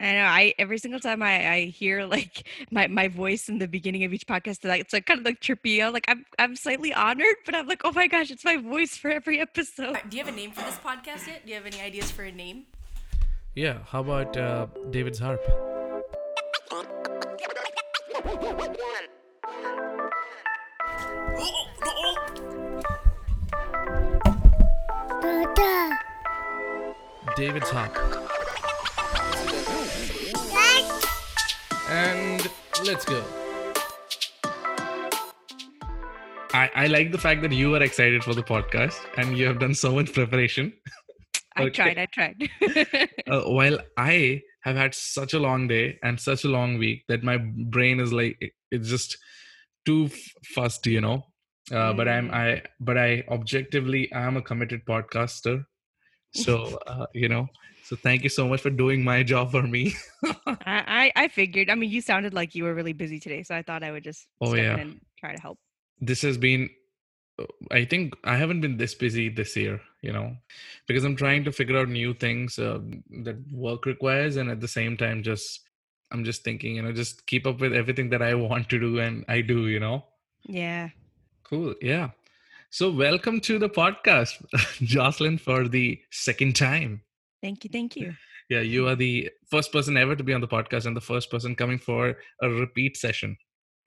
I know. I every single time I, I hear like my, my voice in the beginning of each podcast, like it's like kind of like trippy. I'm like I'm I'm slightly honored, but I'm like, oh my gosh, it's my voice for every episode. Do you have a name for this podcast yet? Do you have any ideas for a name? Yeah, how about uh, David's harp? David's harp. And let's go. I, I like the fact that you are excited for the podcast and you have done so much preparation. I tried. I tried. uh, while I have had such a long day and such a long week that my brain is like it- it's just too f- fussed, you know. Uh, But I'm Mm. I but I objectively I am a committed podcaster, so uh, you know. So thank you so much for doing my job for me. I, I figured. I mean, you sounded like you were really busy today, so I thought I would just Oh, step yeah. in and try to help. this has been uh, i think i haven't been this busy this year you know because i'm trying to figure out new things uh, that work requires and at the same time just i'm just thinking you know just keep up with everything that i want to do and i do you know Yeah. cool yeah so welcome to the podcast jocelyn for the second time Thank you. Thank you. yeah you are the first person ever to be on the podcast and the first person coming for a repeat session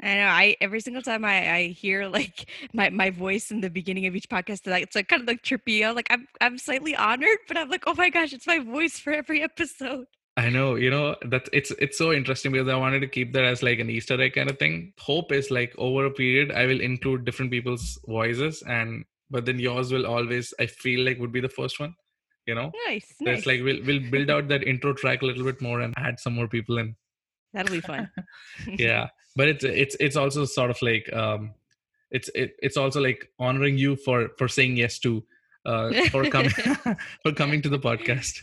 I know. I every single time I, I hear like my, my voice in the beginning of each podcast, like it's like kind of like trippy. I'm like I'm I'm slightly honored, but I'm like, oh my gosh, it's my voice for every episode. I know, you know, that it's it's so interesting because I wanted to keep that as like an Easter egg kind of thing. Hope is like over a period, I will include different people's voices, and but then yours will always, I feel like, would be the first one. You know, Nice. so nice. it's like we'll we'll build out that intro track a little bit more and add some more people in. That'll be fun. Yeah, but it's it's it's also sort of like um, it's it, it's also like honoring you for for saying yes to uh for coming for coming to the podcast.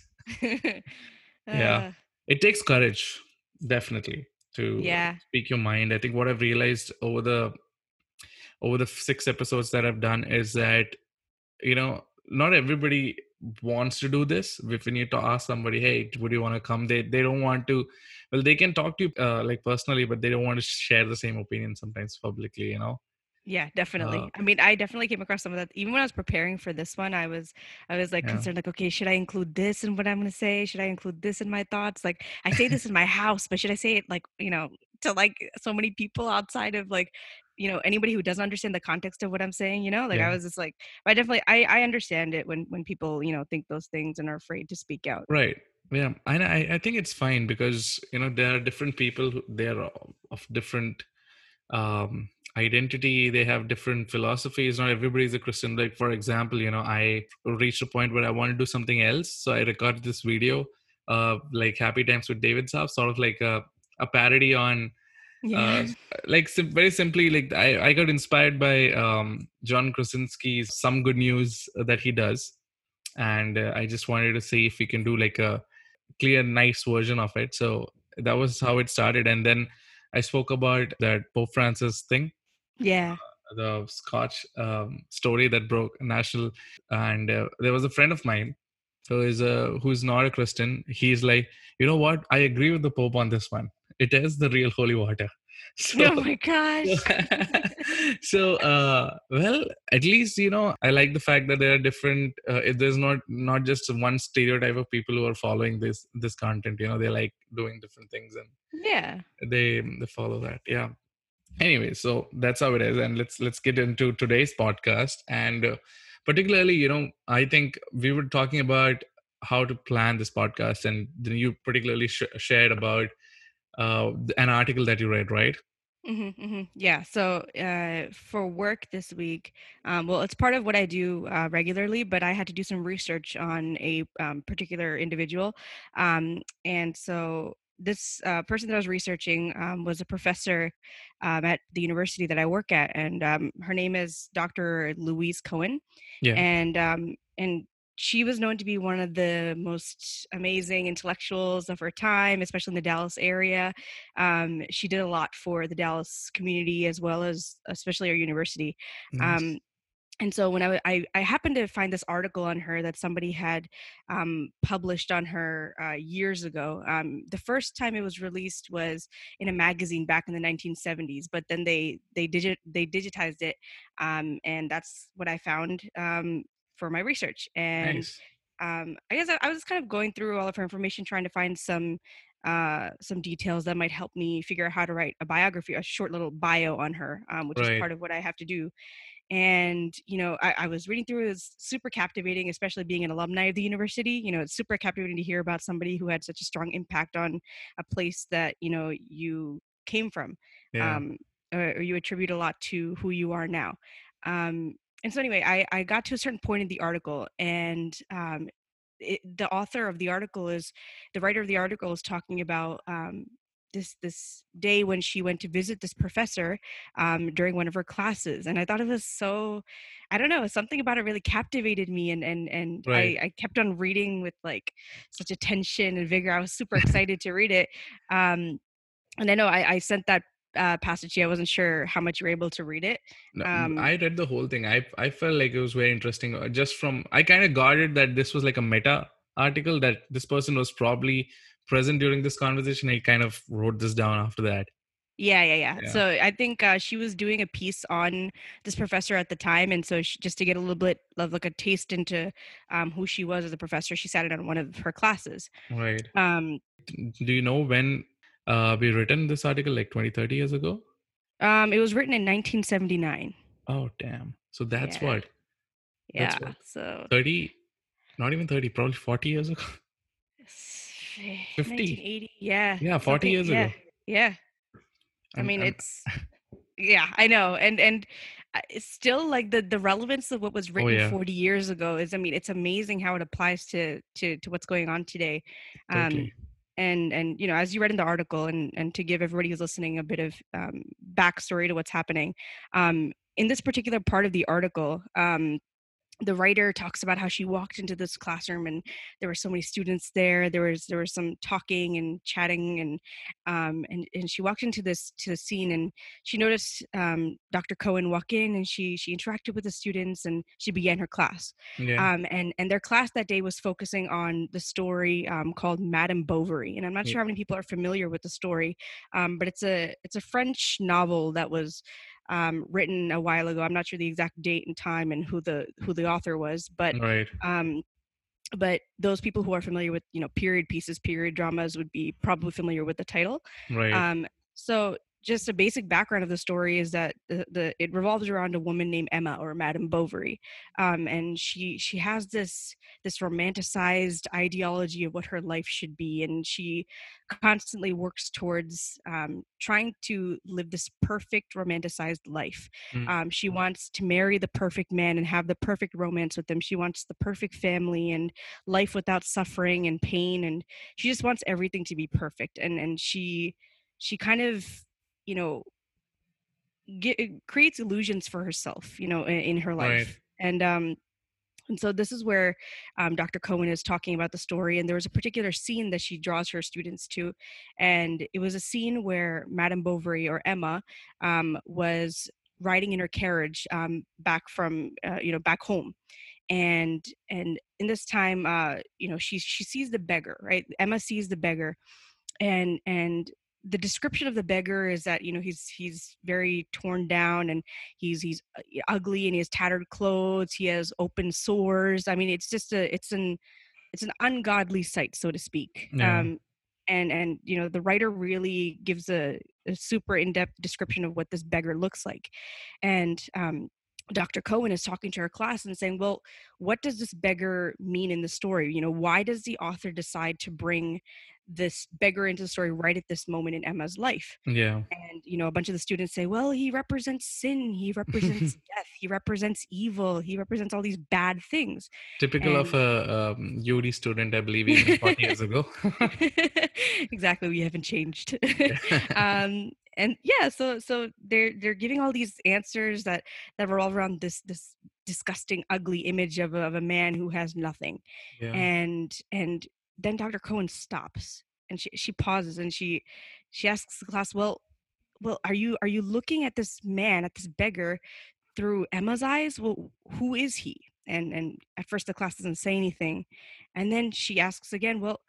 Yeah. Uh, it takes courage definitely to Yeah. speak your mind i think what i've realized over the over the six episodes that i've done is that you know not everybody wants to do this if you need to ask somebody hey would you want to come they they don't want to well they can talk to you uh, like personally but they don't want to share the same opinion sometimes publicly you know Yeah, definitely. Uh, I mean, I definitely came across some of that. Even when I was preparing for this one, I was, I was like Yeah. concerned, like, okay, should I include this in what I'm going to say? Should I include this in my thoughts? Like, I say this in my house, but should I say it like, you know, to like so many people outside of like, you know, anybody who doesn't understand the context of what I'm saying? You know, like I was just like, I definitely, I, I understand it when when people, you know, think those things and are afraid to speak out. right yeah and i i think it's fine because you know there are different people who they are of different um identity they have different philosophies not everybody is a christian like for example you know i reached a point where i want to do something else so i recorded this video uh like happy times with david Saab, sort of like a, a parody on Yeah. uh, like sim- very simply like I, I got inspired by um john krasinski's some good news that he does. And uh, i just wanted to see if we can do like a clear nice version of it. So that was how it started. And then i spoke about that pope francis thing yeah. the scotch um, story that broke national. And uh, there was a friend of mine who is a who's not a christian. He's like you know what? I agree with the pope on this one it is the real holy water so oh my gosh. so uh well at least you know i like the fact that there are different uh, there's not not just one stereotype of people who are following this this content you know they like doing different things and yeah. they they follow that yeah anyway so that's how it is and let's let's get into today's podcast and uh, particularly you know i think we were talking about how to plan this podcast and then you particularly sh- shared about uh, an article that you read right hmm hmm Yeah. So uh, for work this week, um, well, it's part of what I do uh, regularly, but I had to do some research on a um, particular individual. Um, and so this uh, person that I was researching um, was a professor um, at the university that I work at, and um, her name is Dr. Louise Cohen. Yeah. And um, and she was known to be one of the most amazing intellectuals of her time, especially in the Dallas area. Um, she did a lot for the Dallas community as well as especially our university. Nice. Um, and so when I, I, I happened to find this article on her that somebody had um, published on her uh, years ago. Um, the first time it was released was in a magazine back in the 1970s, but then they they digit they digitized it, um, and that's what I found um, for my research. And Nice. um, I guess I, I was kind of going through all of her information, trying to find some uh, some details that might help me figure out how to write a biography, a short little bio on her, um, which is part of what I have to do and you know I, I was reading through it, it was super captivating especially being an alumni of the university you know it's super captivating to hear about somebody who had such a strong impact on a place that you know you came from Yeah. um, or, or you attribute a lot to who you are now um, and so anyway I, I got to a certain point in the article and um, it, the author of the article is the writer of the article is talking about um, this this day when she went to visit this professor um, during one of her classes and i thought it was so i don't know something about it really captivated me and and and Right. I, I kept on reading with like such attention and vigor i was super excited to read it um, and i know i, I sent that uh, passage you i wasn't sure how much you were able to read it No, um, I read the whole thing. I I felt like it was very interesting. uh, Just from I kind of got it that this was like a meta article that this person was probably present during this conversation. I kind of wrote this down after that. Yeah, yeah, yeah. Yeah. So I think uh, she was doing a piece on this professor at the time, and so she, just to get a little bit of like a taste into um, who she was as a professor, she sat in on one of her classes. Right. Um, Do you know when uh, we written this article? Like 20, 30 years ago? um, it was written in 1979. Oh damn. So that's Yeah. what Yeah, That's what- so 30, not even 30, probably 40 years ago. 50. 1980. Yeah. Yeah, 40 something- years yeah, ago. Yeah. I mean, I'm- it's yeah, I know, and and uh, it's still like the the relevance of what was written Oh, yeah. 40 years ago is. I mean, it's amazing how it applies to to to what's going on today. Um, Totally. And and you know, as you read in the article, and and to give everybody who's listening a bit of um, backstory to what's happening, um, in this particular part of the article. Um, the writer talks about how she walked into this classroom and there were so many students there there was there was some talking and chatting and um and, and she walked into this to the scene and she noticed um, dr cohen walk in and she she interacted with the students and she began her class Yeah. um, and and their class that day was focusing on the story um, called Madame Bovary, and I'm not Yeah. sure how many people are familiar with the story, um, but it's a it's a French novel that was um, written a while ago. I'm not sure the exact date and time and who the who the author was, but right. um, but those people who are familiar with you know period pieces, period dramas would be probably familiar with the title. Right. Um, so just a basic background of the story is that the, the it revolves around a woman named Emma or Madame Bovary, um, and she she has this this romanticized ideology of what her life should be, and she constantly works towards um, trying to live this perfect romanticized life. Mm. Um, she wants to marry the perfect man and have the perfect romance with him. She wants the perfect family and life without suffering and pain, and she just wants everything to be perfect. And and she she kind of you know get, creates illusions for herself you know in, in her life. Right. and um and so this is where um, dr cohen is talking about the story and there was a particular scene that she draws her students to and it was a scene where madame bovary or emma um, was riding in her carriage um, back from uh, you know back home. And and in this time uh you know she she sees the beggar right? Emma sees the beggar and and the description of the beggar is that you know he's he's very torn down and he's he's uh, ugly and he has tattered clothes he has open sores i mean it's just a it's an it's an ungodly sight so to speak Yeah. um and and you know the writer really gives a, a super in-depth description of what this beggar looks like and um Dr. Cohen is talking to her class and saying, Well, what does this beggar mean in the story? You know, why does the author decide to bring this beggar into the story right at this moment in Emma's life? Yeah. And, you know, a bunch of the students say, Well, he represents sin, he represents death, he represents evil, he represents all these bad things. Typical of a um, UD student, I believe, even 40 years ago. exactly, we haven't changed. um and yeah so so they're they're giving all these answers that that revolve around this this disgusting ugly image of a, of a man who has nothing yeah. and and then dr cohen stops and she, she pauses and she she asks the class well well are you are you looking at this man at this beggar through Emma's eyes, well, who is he? And and at first the class doesn't say anything, and then she asks again, well,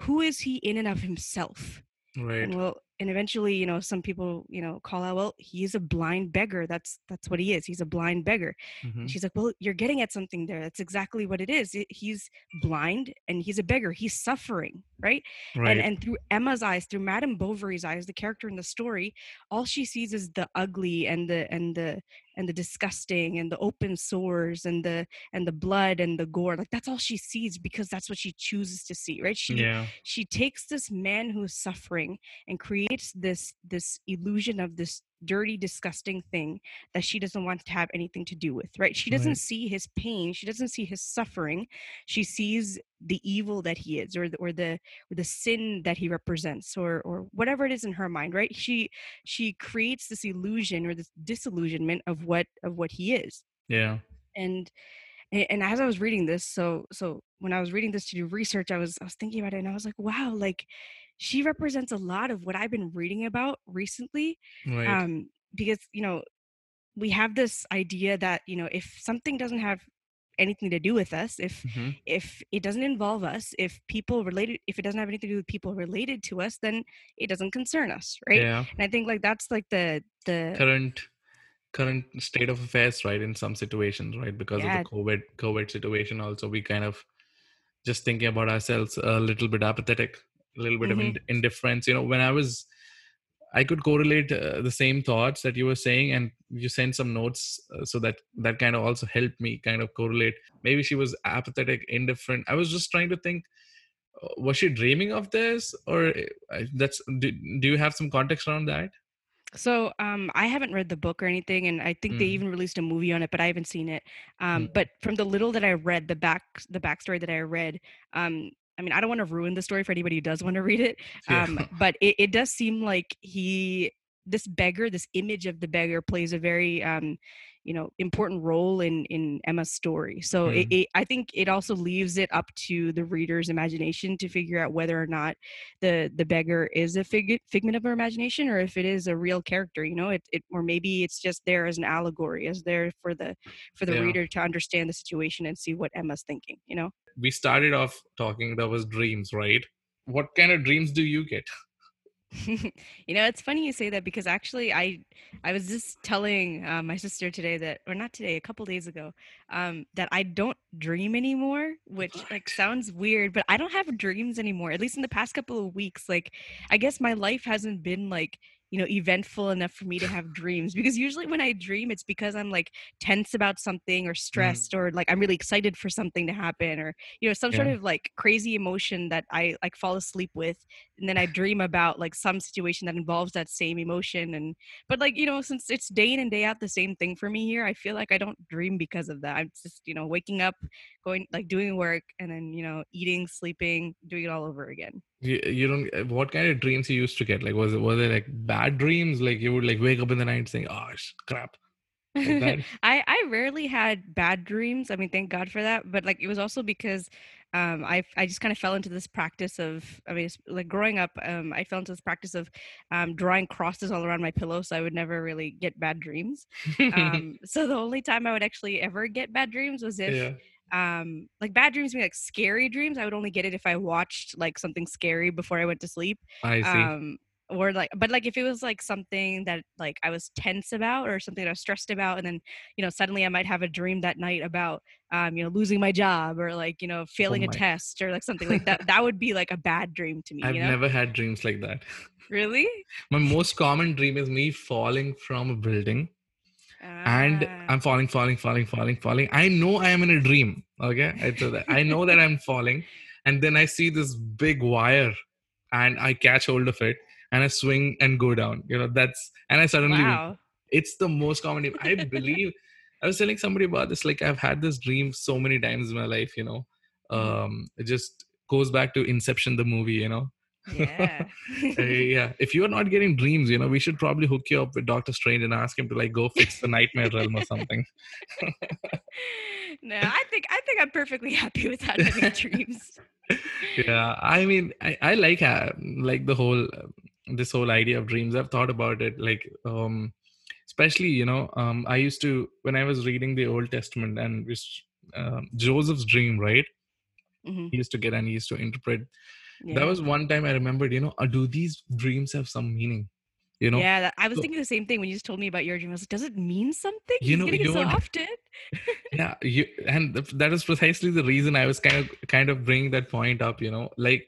who is he in and of himself? Right And well, and eventually, you know, some people, you know, call out, well, he's a blind beggar. That's that's what he is. He's a blind beggar. Mhm. And she's like, well, you're getting at something there. That's exactly what it is. It- he's blind and he's a beggar. He's suffering, right? right and and through emma's eyes through madame bovary's eyes the character in the story all she sees is the ugly and the and the and the disgusting and the open sores and the and the blood and the gore like that's all she sees because that's what she chooses to see right? She yeah. she takes this man who's suffering and creates this this illusion of this dirty disgusting thing that she doesn't want to have anything to do with right? She doesn't Right. see his pain she doesn't see his suffering she sees the evil that he is or the, or the or the sin that he represents or or whatever it is in her mind right? She she creates this illusion or this disillusionment of what of what he is. Yeah. And and and as i was reading this so so when i was reading this to do research i was i was thinking about it and i was like wow like she represents a lot of what i've been reading about recently right. um because you know we have this idea that you know if something doesn't have anything to do with us if Mhm. if it doesn't involve us if people related if it doesn't have anything to do with people related to us then it doesn't concern us right? Yeah. And i think like that's like the the current current state of affairs right in some situations right? Because Yeah. of the covid covid situation also we kind of just thinking about ourselves a little bit apathetic a little bit Mhm. of ind- indifference you know when i was i could correlate uh, the same thoughts that you were saying and you sent some notes uh, so that that kind of also helped me kind of correlate maybe she was apathetic indifferent i was just trying to think uh, was she dreaming of this or uh, that's do, do you have some context around that So um, I haven't read the book or anything, and I think they Mm. even released a movie on it, but I haven't seen it. Um, Mm. But from the little that I read, the back the backstory that I read, um, I mean, I don't want to ruin the story for anybody who does want to read it. Yeah. Um, but it, it does seem like he, this beggar, this image of the beggar, plays a very um, you know important role in in Emma's story. So it, Mm. it, I think it also leaves it up to the reader's imagination to figure out whether or not the the beggar is a fig- figment of her imagination or if it is a real character you know it, it or maybe it's just there as an allegory as there for the for the Yeah. reader to understand the situation and see what emma's thinking you know we started off talking that was dreams right what kind of dreams do you get you know it's funny you say that because actually i i was just telling uh, my sister today that or not today a couple days ago um that i don't dream anymore which like sounds weird but i don't have dreams anymore at least in the past couple of weeks like i guess my life hasn't been like you know eventful enough for me to have dreams because usually when i dream it's because i'm like tense about something or mm. stressed or like i'm really excited for something to happen or you know some sort of like crazy emotion that i like fall asleep with and then i dream about like some situation that involves that same emotion and but like you know since it's day in and day out the same thing for me here i feel like i don't dream because of that. I'm just you know waking up going like doing work and then you know eating sleeping doing it all over again you, you don't uh, what kind of dreams you used to get like was it was it like bad dreams like you would like wake up in the night saying oh crap like I I rarely had bad dreams. I mean, thank God for that. But like, it was also because um, I I just kind of fell into this practice of I mean, like growing up, um, I fell into this practice of um, drawing crosses all around my pillow, so I would never really get bad dreams. Um, so the only time I would actually ever get bad dreams was if yeah um like bad dreams mean like scary dreams i would only get it if i watched like something scary before i went to sleep i see. um or like but like if it was like something that like i was tense about or something that i was stressed about and then you know suddenly i might have a dream that night about um you know losing my job or like you know failing a Oh my- test or like something like that that would be like a bad dream to me i've you know? never had dreams like that. Really? My most common dream is me falling from a building and Ah, i'm falling falling falling falling falling. I know i am in a dream okay? I, that, I know that i'm falling. And then i see this big wire and i catch hold of it and i swing and go down you know that's and i suddenly wow. it's the most common dream. I believe i was telling somebody about this like i've had this dream so many times in my life you know? Mhm. um it just goes back to inception the movie you know yeah. Uh, yeah if you're not getting dreams you know we should probably hook you up with doctor strange and ask him to like go fix the nightmare realm or something. No i think i think i'm perfectly happy without having dreams. Yeah i mean i, I like uh, like the whole uh, this whole idea of dreams. I've thought about it like um especially you know um, i used to when i was reading the old testament and was, um, joseph's dream right? Hmm he used to get and he used to interpret Yeah. that was one time i remembered you know uh, do these dreams have some meaning you know yeah, I was so- thinking the same thing when you just told me about your dream. I was like, does it mean something? You He's know, you so often. yeah you and that is precisely the reason i was kind of kind of bringing that point up you know like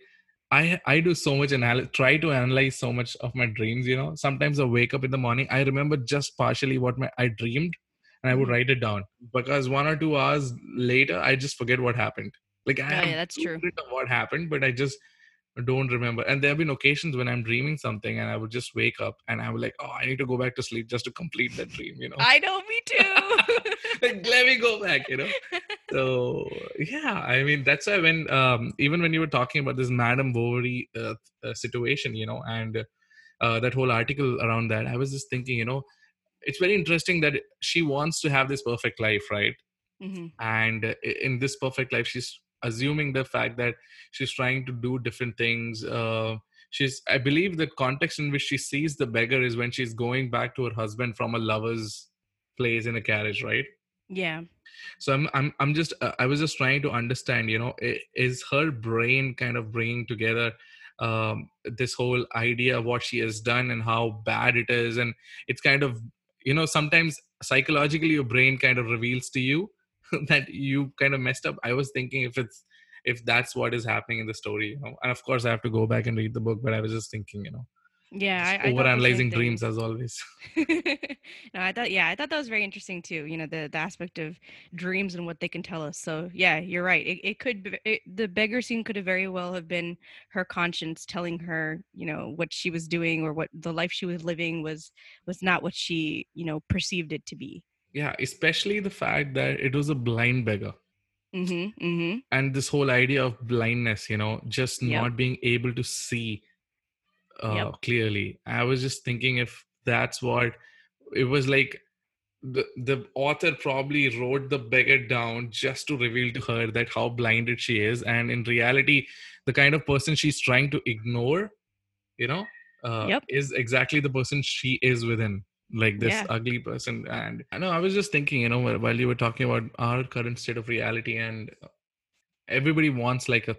i i do so much analysis try to analyze so much of my dreams you know sometimes i wake up in the morning i remember just partially what my i dreamed and i would Mhm. write it down because one or two hours later i just forget what happened like i Oh, yeah, that's true. of what happened but i just don't remember and there have been occasions when i'm dreaming something and i would just wake up and i would like oh i need to go back to sleep just to complete that dream you know I know, me too. like let me go back you know so yeah i mean that's why when um even when you were talking about this madame bovary uh, uh, situation you know and uh, that whole article around that i was just thinking you know it's very interesting that she wants to have this perfect life right Mhm. and uh, in this perfect life she's assuming the fact that she's trying to do different things uh, she's i believe the context in which she sees the beggar is when she's going back to her husband from a lover's place in a carriage right Yeah. so i'm i'm, I'm just uh, i was just trying to understand you know is her brain kind of bringing together um this whole idea of what she has done and how bad it is and it's kind of you know sometimes psychologically your brain kind of reveals to you that you kind of messed up i was thinking if it's if that's what is happening in the story you know and of course i have to go back and read the book but i was just thinking you know Yeah. I, I thought the overanalyzing dreams as always no, I thought yeah, I thought that was very interesting too. You know, the the aspect of dreams and what they can tell us. So yeah, you're right. It, it could be, it, the beggar scene could have very well have been her conscience telling her, you know, what she was doing or what the life she was living was was not what she you know perceived it to be. Yeah especially the fact that it was a blind beggar Mm-hmm. Mm-hmm. and this whole idea of blindness you know just Yep. not being able to see uh, Yep. clearly i was just thinking if that's what it was like the the author probably wrote the beggar down just to reveal to her that how blinded she is and in reality the kind of person she's trying to ignore you know uh, Yep. is exactly the person she is within like this Yeah. ugly person and i know i was just thinking you know while- you were talking about our current state of reality and everybody wants like a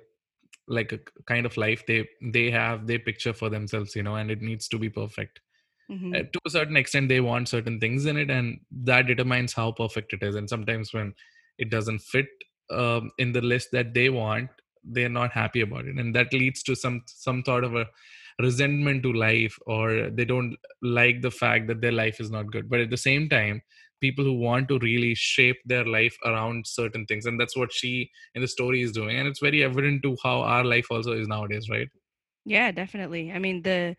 like a kind of life they they have they picture for themselves you know and it needs to be perfect Mm-hmm. uh, to a certain extent they want certain things in it and that determines how perfect it is and sometimes when it doesn't fit um, in the list that they want they're not happy about it and that leads to some some sort of a resentment to life or they don't like the fact that their life is not good but at the same time people who want to really shape their life around certain things and that's what she in the story is doing and it's very evident to how our life also is nowadays right Yeah, definitely. I mean, the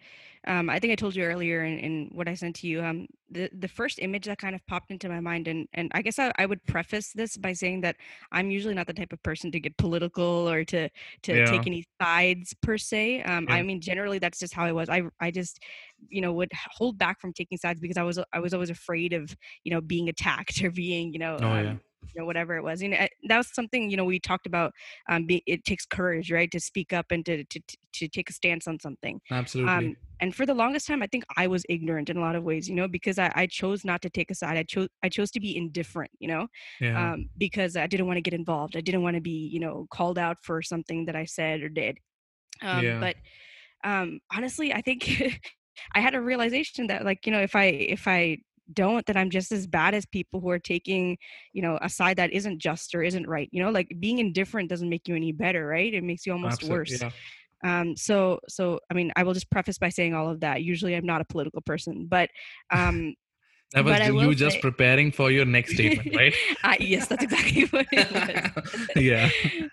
um, I think I told you earlier in, in what I sent to you. Um, the the first image that kind of popped into my mind, and and I guess I, I would preface this by saying that I'm usually not the type of person to get political or to to Yeah. take any sides per se. Um, Yeah. I mean, generally that's just how I was. I I just you know would hold back from taking sides because I was I was always afraid of you know being attacked or being you know Oh, um, yeah. You know whatever it was you know I- that was something you know we talked about um be, it takes courage right to speak up and to to to- to take a stance on something. Absolutely. Um and for the longest time i think i was ignorant in a lot of ways you know because i, I chose not to take a side. I chose i chose to be indifferent you know yeah. um because i didn't want to get involved. I didn't want to be you know called out for something that i said or did. Um Yeah. but um honestly i think i had a realization that like you know if i if i don't that i'm just as bad as people who are taking you know a side that isn't just or isn't right you know like being indifferent doesn't make you any better right it makes you almost Absolute- worse yeah. um so so i mean i will just preface by saying all of that usually i'm not a political person but um That was But I ju- will you just say- preparing for your next statement, right? I, yes that's exactly what it was yeah.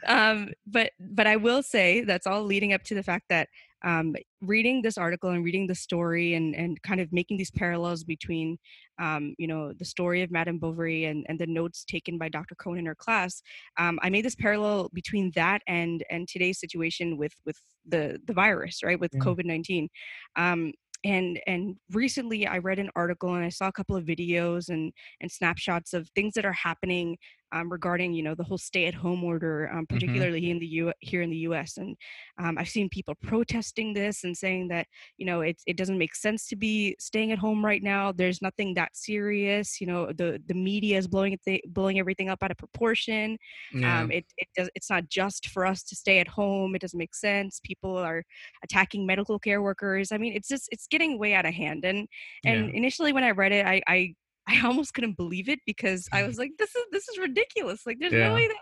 um, but but I will say that's all leading up to the fact that um, reading this article and reading the story and and kind of making these parallels between um, you know the story of Madame Bovary and and the notes taken by Dr. Cohen in her class, um, I made this parallel between that and and today's situation with with the the virus, right, with Yeah. COVID nineteen. Um, and and recently I read an article and I saw a couple of videos and and snapshots of things that are happening um, regarding you know the whole stay-at-home order, um, Mm-hmm. particularly in the U- here in the U.S. And um, I've seen people protesting this and saying that you know it it doesn't make sense to be staying at home right now. There's nothing that serious. You know the the media is blowing it blowing everything up out of proportion. Yeah. Um, it it does it's not just for us to stay at home. It doesn't make sense. People are attacking medical care workers. I mean, it's just it's getting way out of hand. And and Yeah. initially when I read it, I I I almost couldn't believe it because I was like, this is this is ridiculous. Like, there's no Yeah. way that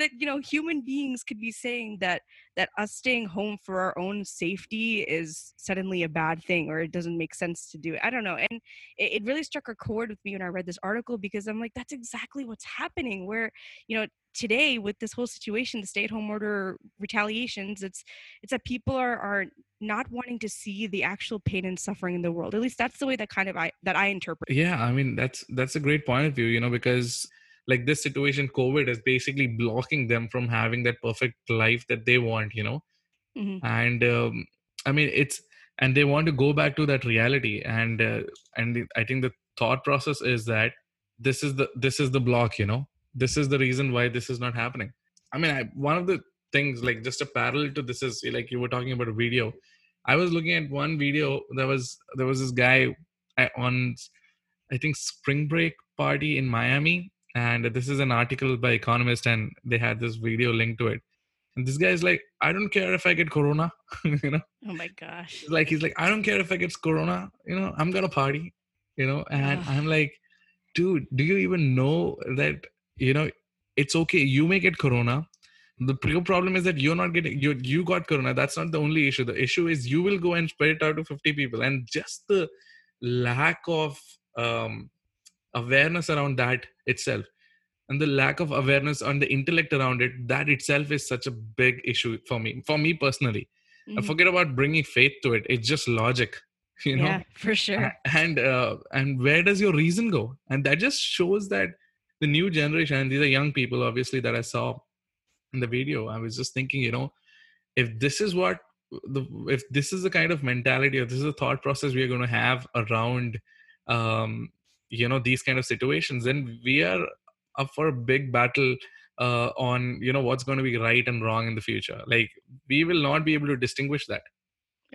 that you know human beings could be saying that that us staying home for our own safety is suddenly a bad thing or it doesn't make sense to do it. I don't know. And it, it really struck a chord with me when I read this article because I'm like, that's exactly what's happening. Where you know today with this whole situation, the stay-at-home order retaliations, it's it's that people are are not wanting to see the actual pain and suffering in the world. At least that's the way that kind of I that I interpret. yeah i mean that's that's a great point of view you know because like this situation covid is basically blocking them from having that perfect life that they want you know? Mhm. and um, i mean it's and they want to go back to that reality. And uh, and the- i think the thought process is that this is the this is the block you know? This is the reason why this is not happening. I mean I, one of the things like just a parallel to this is like you were talking about a video. I was looking at one video there was there was this guy I- on i think spring break party in miami and this is an article by economist and they had this video linked to it. And this guy is like i don't care if i get corona you know? Oh my gosh. He's like he's like i don't care if i get corona you know i'm gonna party you know? And i'm like dude do you even know that you know it's okay you may get corona. The real problem is that you're not getting you you got corona. That's not the only issue. The issue is you will go and spread it out to 50 people. And just the lack of um awareness around that itself. And the lack of awareness on the intellect around it that itself is such a big issue for me for me personally. And Mhm. forget about bringing faith to it. It's just logic you know? Yeah, for sure. And uh, and where does your reason go? And that just shows that the new generation and these are young people obviously that i saw in the video. I was just thinking you know if this is what the if this is the kind of mentality or this is the thought process we are going to have around um you know these kind of situations then we are up for a big battle uh on you know what's going to be right and wrong in the future like we will not be able to distinguish that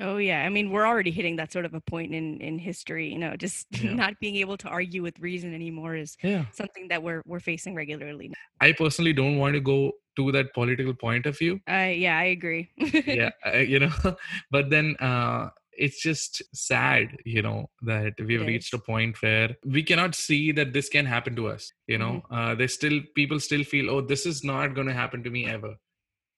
Oh yeah, I mean we're already hitting that sort of a point in in history. You know, just Yeah. not being able to argue with reason anymore is yeah something that we're we're facing regularly. now. i personally don't want to go to that political point of view Uh, yeah, I agree. yeah uh, you know but then uh it's just sad you know that we've It reached a point where we cannot see that this can happen to us you know? Mm-hmm. uh they still people still feel oh this is not going to happen to me ever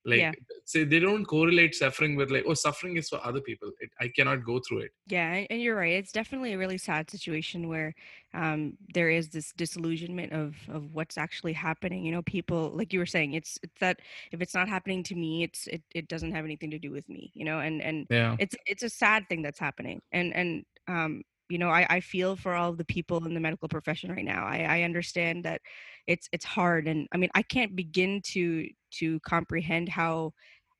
like Yeah. say they don't correlate suffering with like oh suffering is for other people it, i cannot go through it Yeah, and, you're right. It's definitely a really sad situation where um, there is this disillusionment of of what's actually happening. You know, people like you were saying, it's it's that if it's not happening to me, it's it, it doesn't have anything to do with me. You know, and and yeah it's it's a sad thing that's happening and and um you know I, I feel for all the people in the medical profession right now. I, I understand that it's it's hard and i mean i can't begin to to comprehend how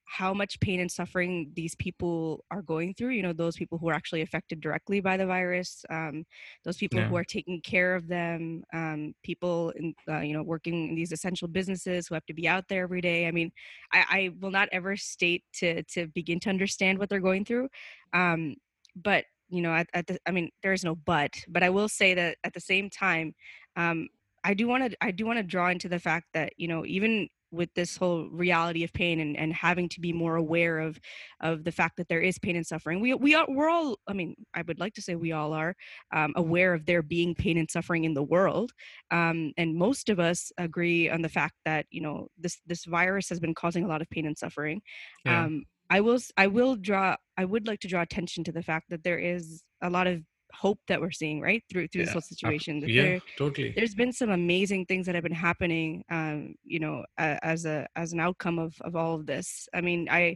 how much pain and suffering these people are going through you know those people who are actually affected directly by the virus um, those people who are taking care of them um, people in uh, you know working in these essential businesses who have to be out there every day. I mean I, I will not ever state to to begin to understand what they're going through um, but you know at, at the, i mean there is no but but i will say that at the same time um, i do want to i do want to draw into the fact that you know even with this whole reality of pain and, and having to be more aware of of the fact that there is pain and suffering we we are we're all i mean i would like to say we all are um, aware of there being pain and suffering in the world um, and most of us agree on the fact that you know this this virus has been causing a lot of pain and suffering Yeah. um, i will I will draw i would like to draw attention to the fact that there is a lot of hope that we're seeing right through through this whole situation that yeah there, totally. there's been some amazing things that have been happening um you know uh, as a as an outcome of of all of this. I mean i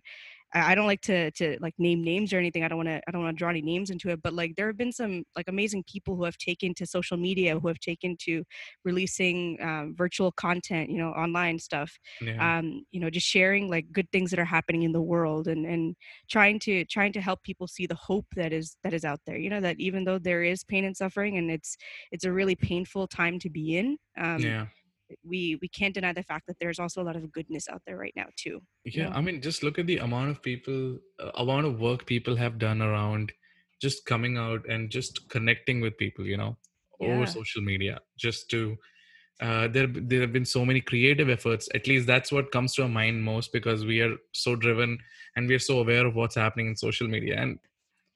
I don't like to to like name names or anything. I don't want to I don't want to draw any names into it. But like there have been some like amazing people who have taken to social media, who have taken to releasing um, virtual content, you know, online stuff. yeah Um, you know, just sharing like good things that are happening in the world and and trying to trying to help people see the hope that is that is out there. You know, that even though there is pain and suffering and it's it's a really painful time to be in. Um, yeah we we can't deny the fact that there's also a lot of goodness out there right now too yeah i mean just look at the amount of people uh, amount of work people have done around just coming out and just connecting with people you know Yeah. over social media just to uh, there there have been so many creative efforts. At least that's what comes to our mind most because we are so driven and we are so aware of what's happening in social media. And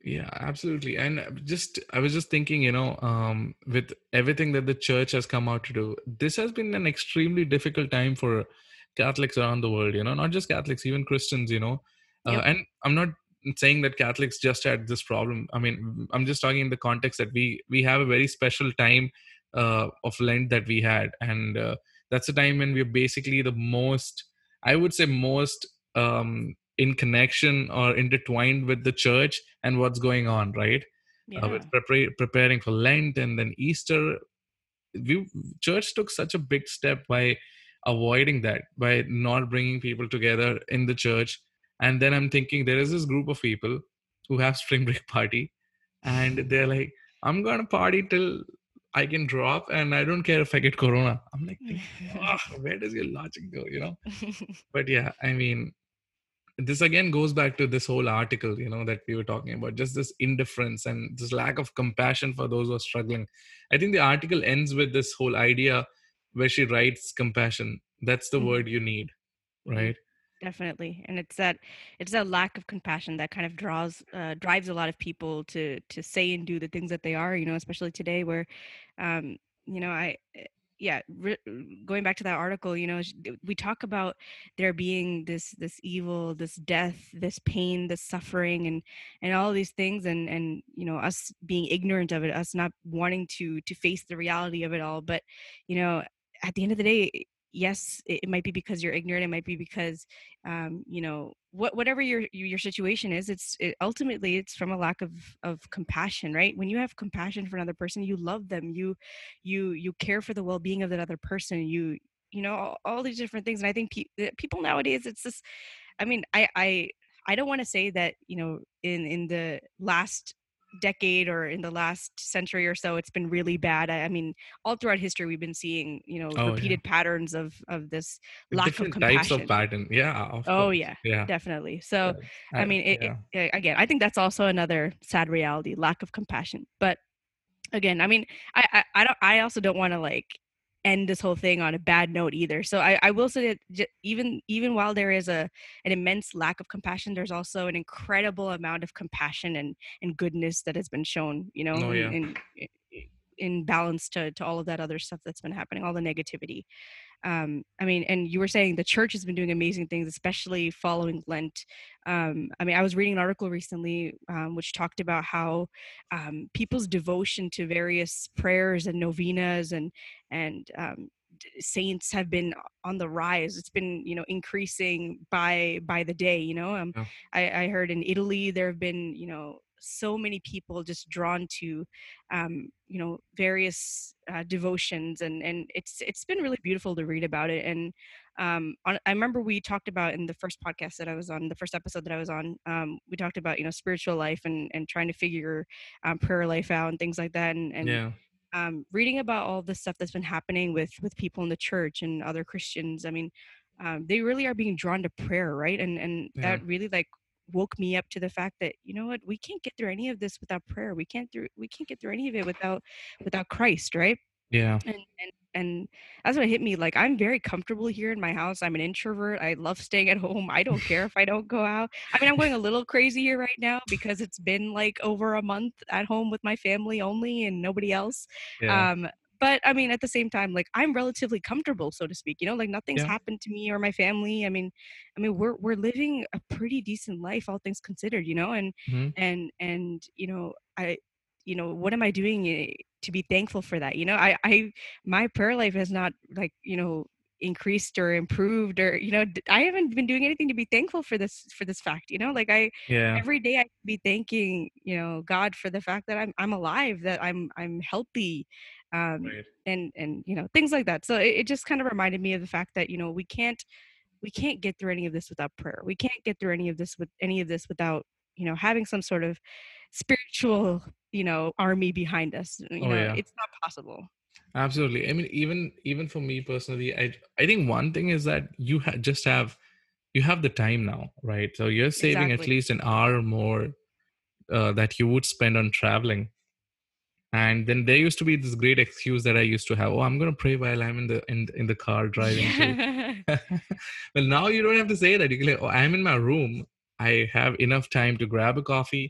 yeah absolutely and uh, just i was just thinking you know um with everything that the church has come out to do this has been an extremely difficult time for catholics around the world you know not just catholics even christians you know uh, Yep. and i'm not saying that catholics just had this problem i mean i'm just talking in the context that we we have a very special time uh, of lent that we had and uh, that's a time when we're basically the most i would say most um in connection or intertwined with the church and what's going on right? Yeah. uh, with prepar- preparing for lent and then easter. We church took such a big step by avoiding that by not bringing people together in the church. And then i'm thinking there is this group of people who have spring break party and they're like i'm gonna party till i can drop and i don't care if i get corona. I'm like thinking, "Ah, where does your logic go? You know? But yeah i mean this again goes back to this whole article you know that we were talking about just this indifference and this lack of compassion for those who are struggling i think the article ends with this whole idea where she writes compassion that's the Mhm. word you need Mhm. right definitely and it's that it's that lack of compassion that kind of draws uh, drives a lot of people to to say and do the things that they are you know especially today where um you know i yeah re- mm, going back to that article you know we talk about there being this this evil this death this pain this suffering and and all these things and and you know us being ignorant of it us not wanting to to face the reality of it all but you know at the end of the day yes it, might be because you're ignorant it might be because um, you know what whatever your your situation is it's it, ultimately it's from a lack of of compassion right? When you have compassion for another person you love them you you you care for the well-being of that other person you you know all, all these different things and i think pe- people nowadays it's just i mean i i i don't want to say that you know in in the last decade or in the last century or so it's been really bad I, I mean all throughout history we've been seeing you know Oh, yeah. repeated patterns of of this lack different of types compassion of pattern yeah of oh course. yeah yeah definitely so i I- mean it, yeah. it, again i think that's also another sad reality lack of compassion but again i mean i i, I don't i also don't want to like end this whole thing on a bad note either. So i, I will say that j- even even while there is a an immense lack of compassion there's also an incredible amount of compassion and and goodness that has been shown you know Oh, in, in in balance to to all of that other stuff that's been happening all the negativity um i mean and you were saying the church has been doing amazing things especially following lent. Um i mean i was reading an article recently um, which talked about how um, people's devotion to various prayers and novenas and and um, saints have been on the rise. It's been you know increasing by by the day you know? Um, Yeah. I, I heard in italy there have been you know so many people just drawn to um, you know various uh, devotions and and it's it's been really beautiful to read about it and um, on, I remember we talked about in the first podcast that I was on the first episode that I was on um, we talked about you know spiritual life and and trying to figure um, prayer life out and things like that and and yeah um, reading about all the stuff that's been happening with with people in the church and other Christians I mean um, they really are being drawn to prayer right and and Yeah. that really like woke me up to the fact that you know what? We can't get through any of this without prayer. We can't through we can't get through any of it without without christ right? Yeah. And and and that's what hit me like i'm very comfortable here in my house. I'm an introvert. I love staying at home. I don't care if i don't go out. I mean i'm going a little crazy here right now because it's been like over a month at home with my family only and nobody else. Yeah. Um but i mean at the same time like i'm relatively comfortable so to speak you know like nothing's Yeah. happened to me or my family i mean i mean we're we're living a pretty decent life all things considered you know and Mhm. and and you know i you know what am i doing eh, to be thankful for that you know i i my prayer life has not like you know increased or improved or you know i haven't been doing anything to be thankful for this for this fact you know like i yeah every day i be thanking you know god for the fact that i'm i'm alive that i'm i'm healthy um right. and and you know things like that. So it, it just kind of reminded me of the fact that you know we can't we can't get through any of this without prayer. We can't get through any of this with any of this without you know having some sort of spiritual you know army behind us you Oh, know yeah. it's not possible. Absolutely. I mean even even for me personally i i think one thing is that you ha- just have you have the time now right? So you're saving at least an hour more uh, that you would spend on traveling and then there used to be this great excuse that i used to have oh i'm going to pray while i'm in the in, in the car driving Yeah. well, now you don't have to say that. You can like, oh, I'm in my room. I have enough time to grab a coffee,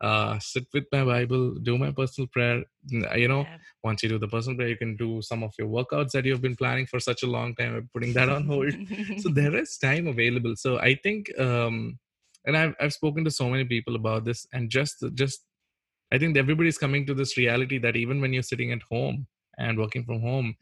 uh, sit with my Bible, do my personal prayer. You know, Yeah. once you do the personal prayer, you can do some of your workouts that you've been planning for such a long time, and putting that on hold. So there is time available. So I think, um, and I've I've spoken to so many people about this, and just just I think everybody's coming to this reality that even when you're sitting at home and working from home,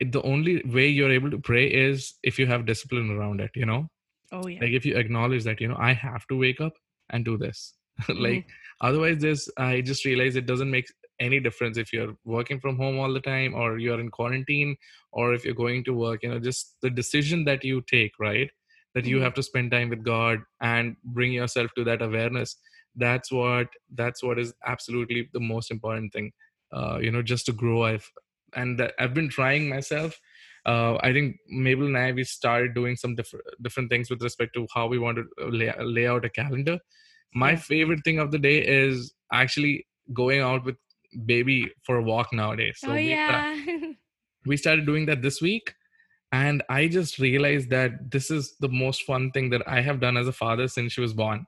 it, the only way you're able to pray is if you have discipline around it you know oh yeah. like if you acknowledge that you know i have to wake up and do this Mhm. like otherwise this i just realize it doesn't make any difference if you're working from home all the time or you're in quarantine or if you're going to work you know just the decision that you take right that you Mhm. have to spend time with god and bring yourself to that awareness that's what that's what is absolutely the most important thing uh, you know just to grow i've and i've been trying myself uh, I think Mabel and I we started doing some different different things with respect to how we want to lay, lay out a calendar. My Yeah. favorite thing of the day is actually going out with baby for a walk nowadays. So oh we sta- yeah. we started doing that this week, and I just realized that this is the most fun thing that I have done as a father since she was born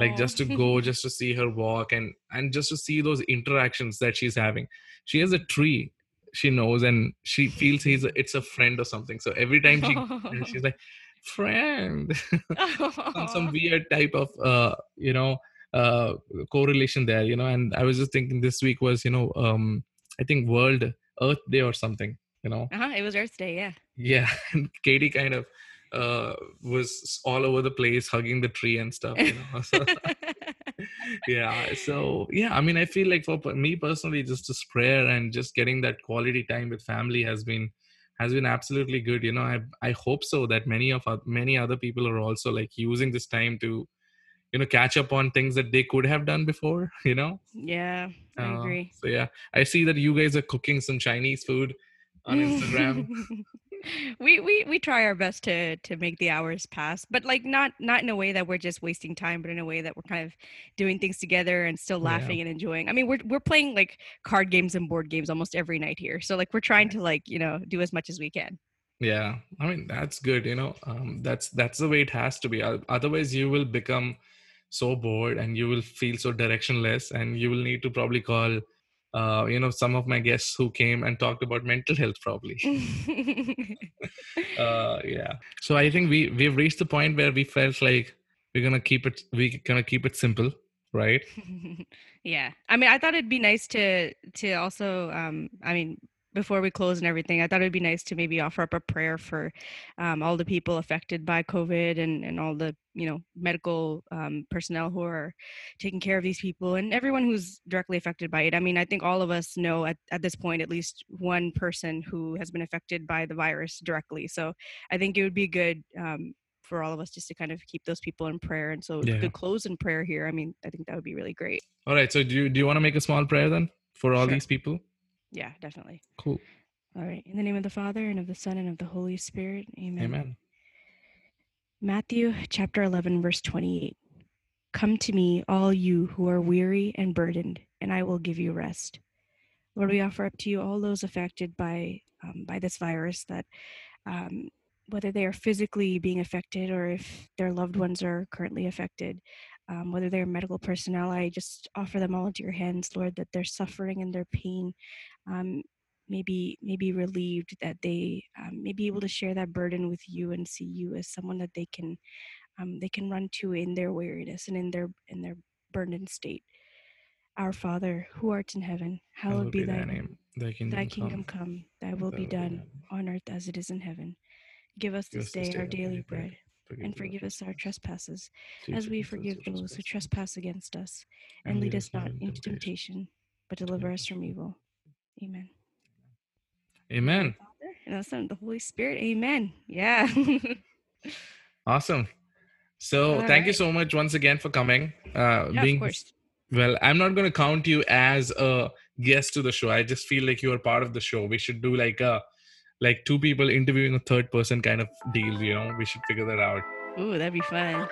like just to go just to see her walk and and just to see those interactions that she's having she has a tree she knows and she feels he's a, it's a friend or something so every time she she's like friend some, some weird type of uh you know uh correlation there you know and i was just thinking this week was you know um i think world earth day or something you know uh-huh. It was Earth Day. Yeah. yeah and katie kind of uh was all over the place hugging the tree and stuff you know so yeah so yeah i mean i feel like for me personally just this prayer and just getting that quality time with family has been has been absolutely good you know i i hope so that many of oth- many other people are also like using this time to you know catch up on things that they could have done before you know yeah. I Uh, agree. so yeah i see that you guys are cooking some chinese food on instagram we we we try our best to to make the hours pass but like not not in a way that we're just wasting time but in a way that we're kind of doing things together and still Yeah. laughing and enjoying. I mean we're we're playing like card games and board games almost every night here so like we're trying to like you know do as much as we can. Yeah i mean that's good you know um, that's that's the way it has to be otherwise you will become so bored and you will feel so directionless and you will need to probably call uh, you know some of my guests who came and talked about mental health probably. Uh, yeah. So i think we we've reached the point where we felt like we're gonna keep it we're gonna keep it simple right? Yeah. I mean i thought it'd be nice to to also um i mean before we close and everything i thought it'd be nice to maybe offer up a prayer for um, all the people affected by covid and and all the you know medical um, personnel who are taking care of these people and everyone who's directly affected by it. I mean i think all of us know at, at this point at least one person who has been affected by the virus directly. So i think it would be good um, for all of us just to kind of keep those people in prayer. And so Yeah. could close in prayer here i mean i think that would be really great. All right. So do you do you want to make a small prayer then for all Sure. these people yeah definitely. Cool. All right in the name of the father and of the son and of the holy spirit amen, amen. Matthew chapter 11 verse 28 come to me all you who are weary and burdened and i will give you rest. Lord we offer up to you all those affected by um, by this virus that um, whether they are physically being affected or if their loved ones are currently affected um, whether they're medical personnel i just offer them all into your hands lord that their suffering and their pain um, maybe maybe relieved that they um, may be able to share that burden with you and see you as someone that they can um, they can run to in their weariness and in their in their burdened state. Our father who art in heaven hallowed be thy name. thy kingdom, thy kingdom come. come thy will be done on earth as it is in heaven. Give us Give this day day our daily daily bread. Bread and forgive us our trespasses as we forgive those who trespass against us and lead us not into temptation but deliver us from evil amen amen and the Son, the Holy Spirit. Amen. Yeah. awesome so All thank you so much once again for coming uh yeah, being of course. well i'm not going to count you as a guest to the show. I just feel like you are part of the show. We should do like a like two people interviewing a third person kind of deal. You know, we should figure that out. Ooh, that'd be fun.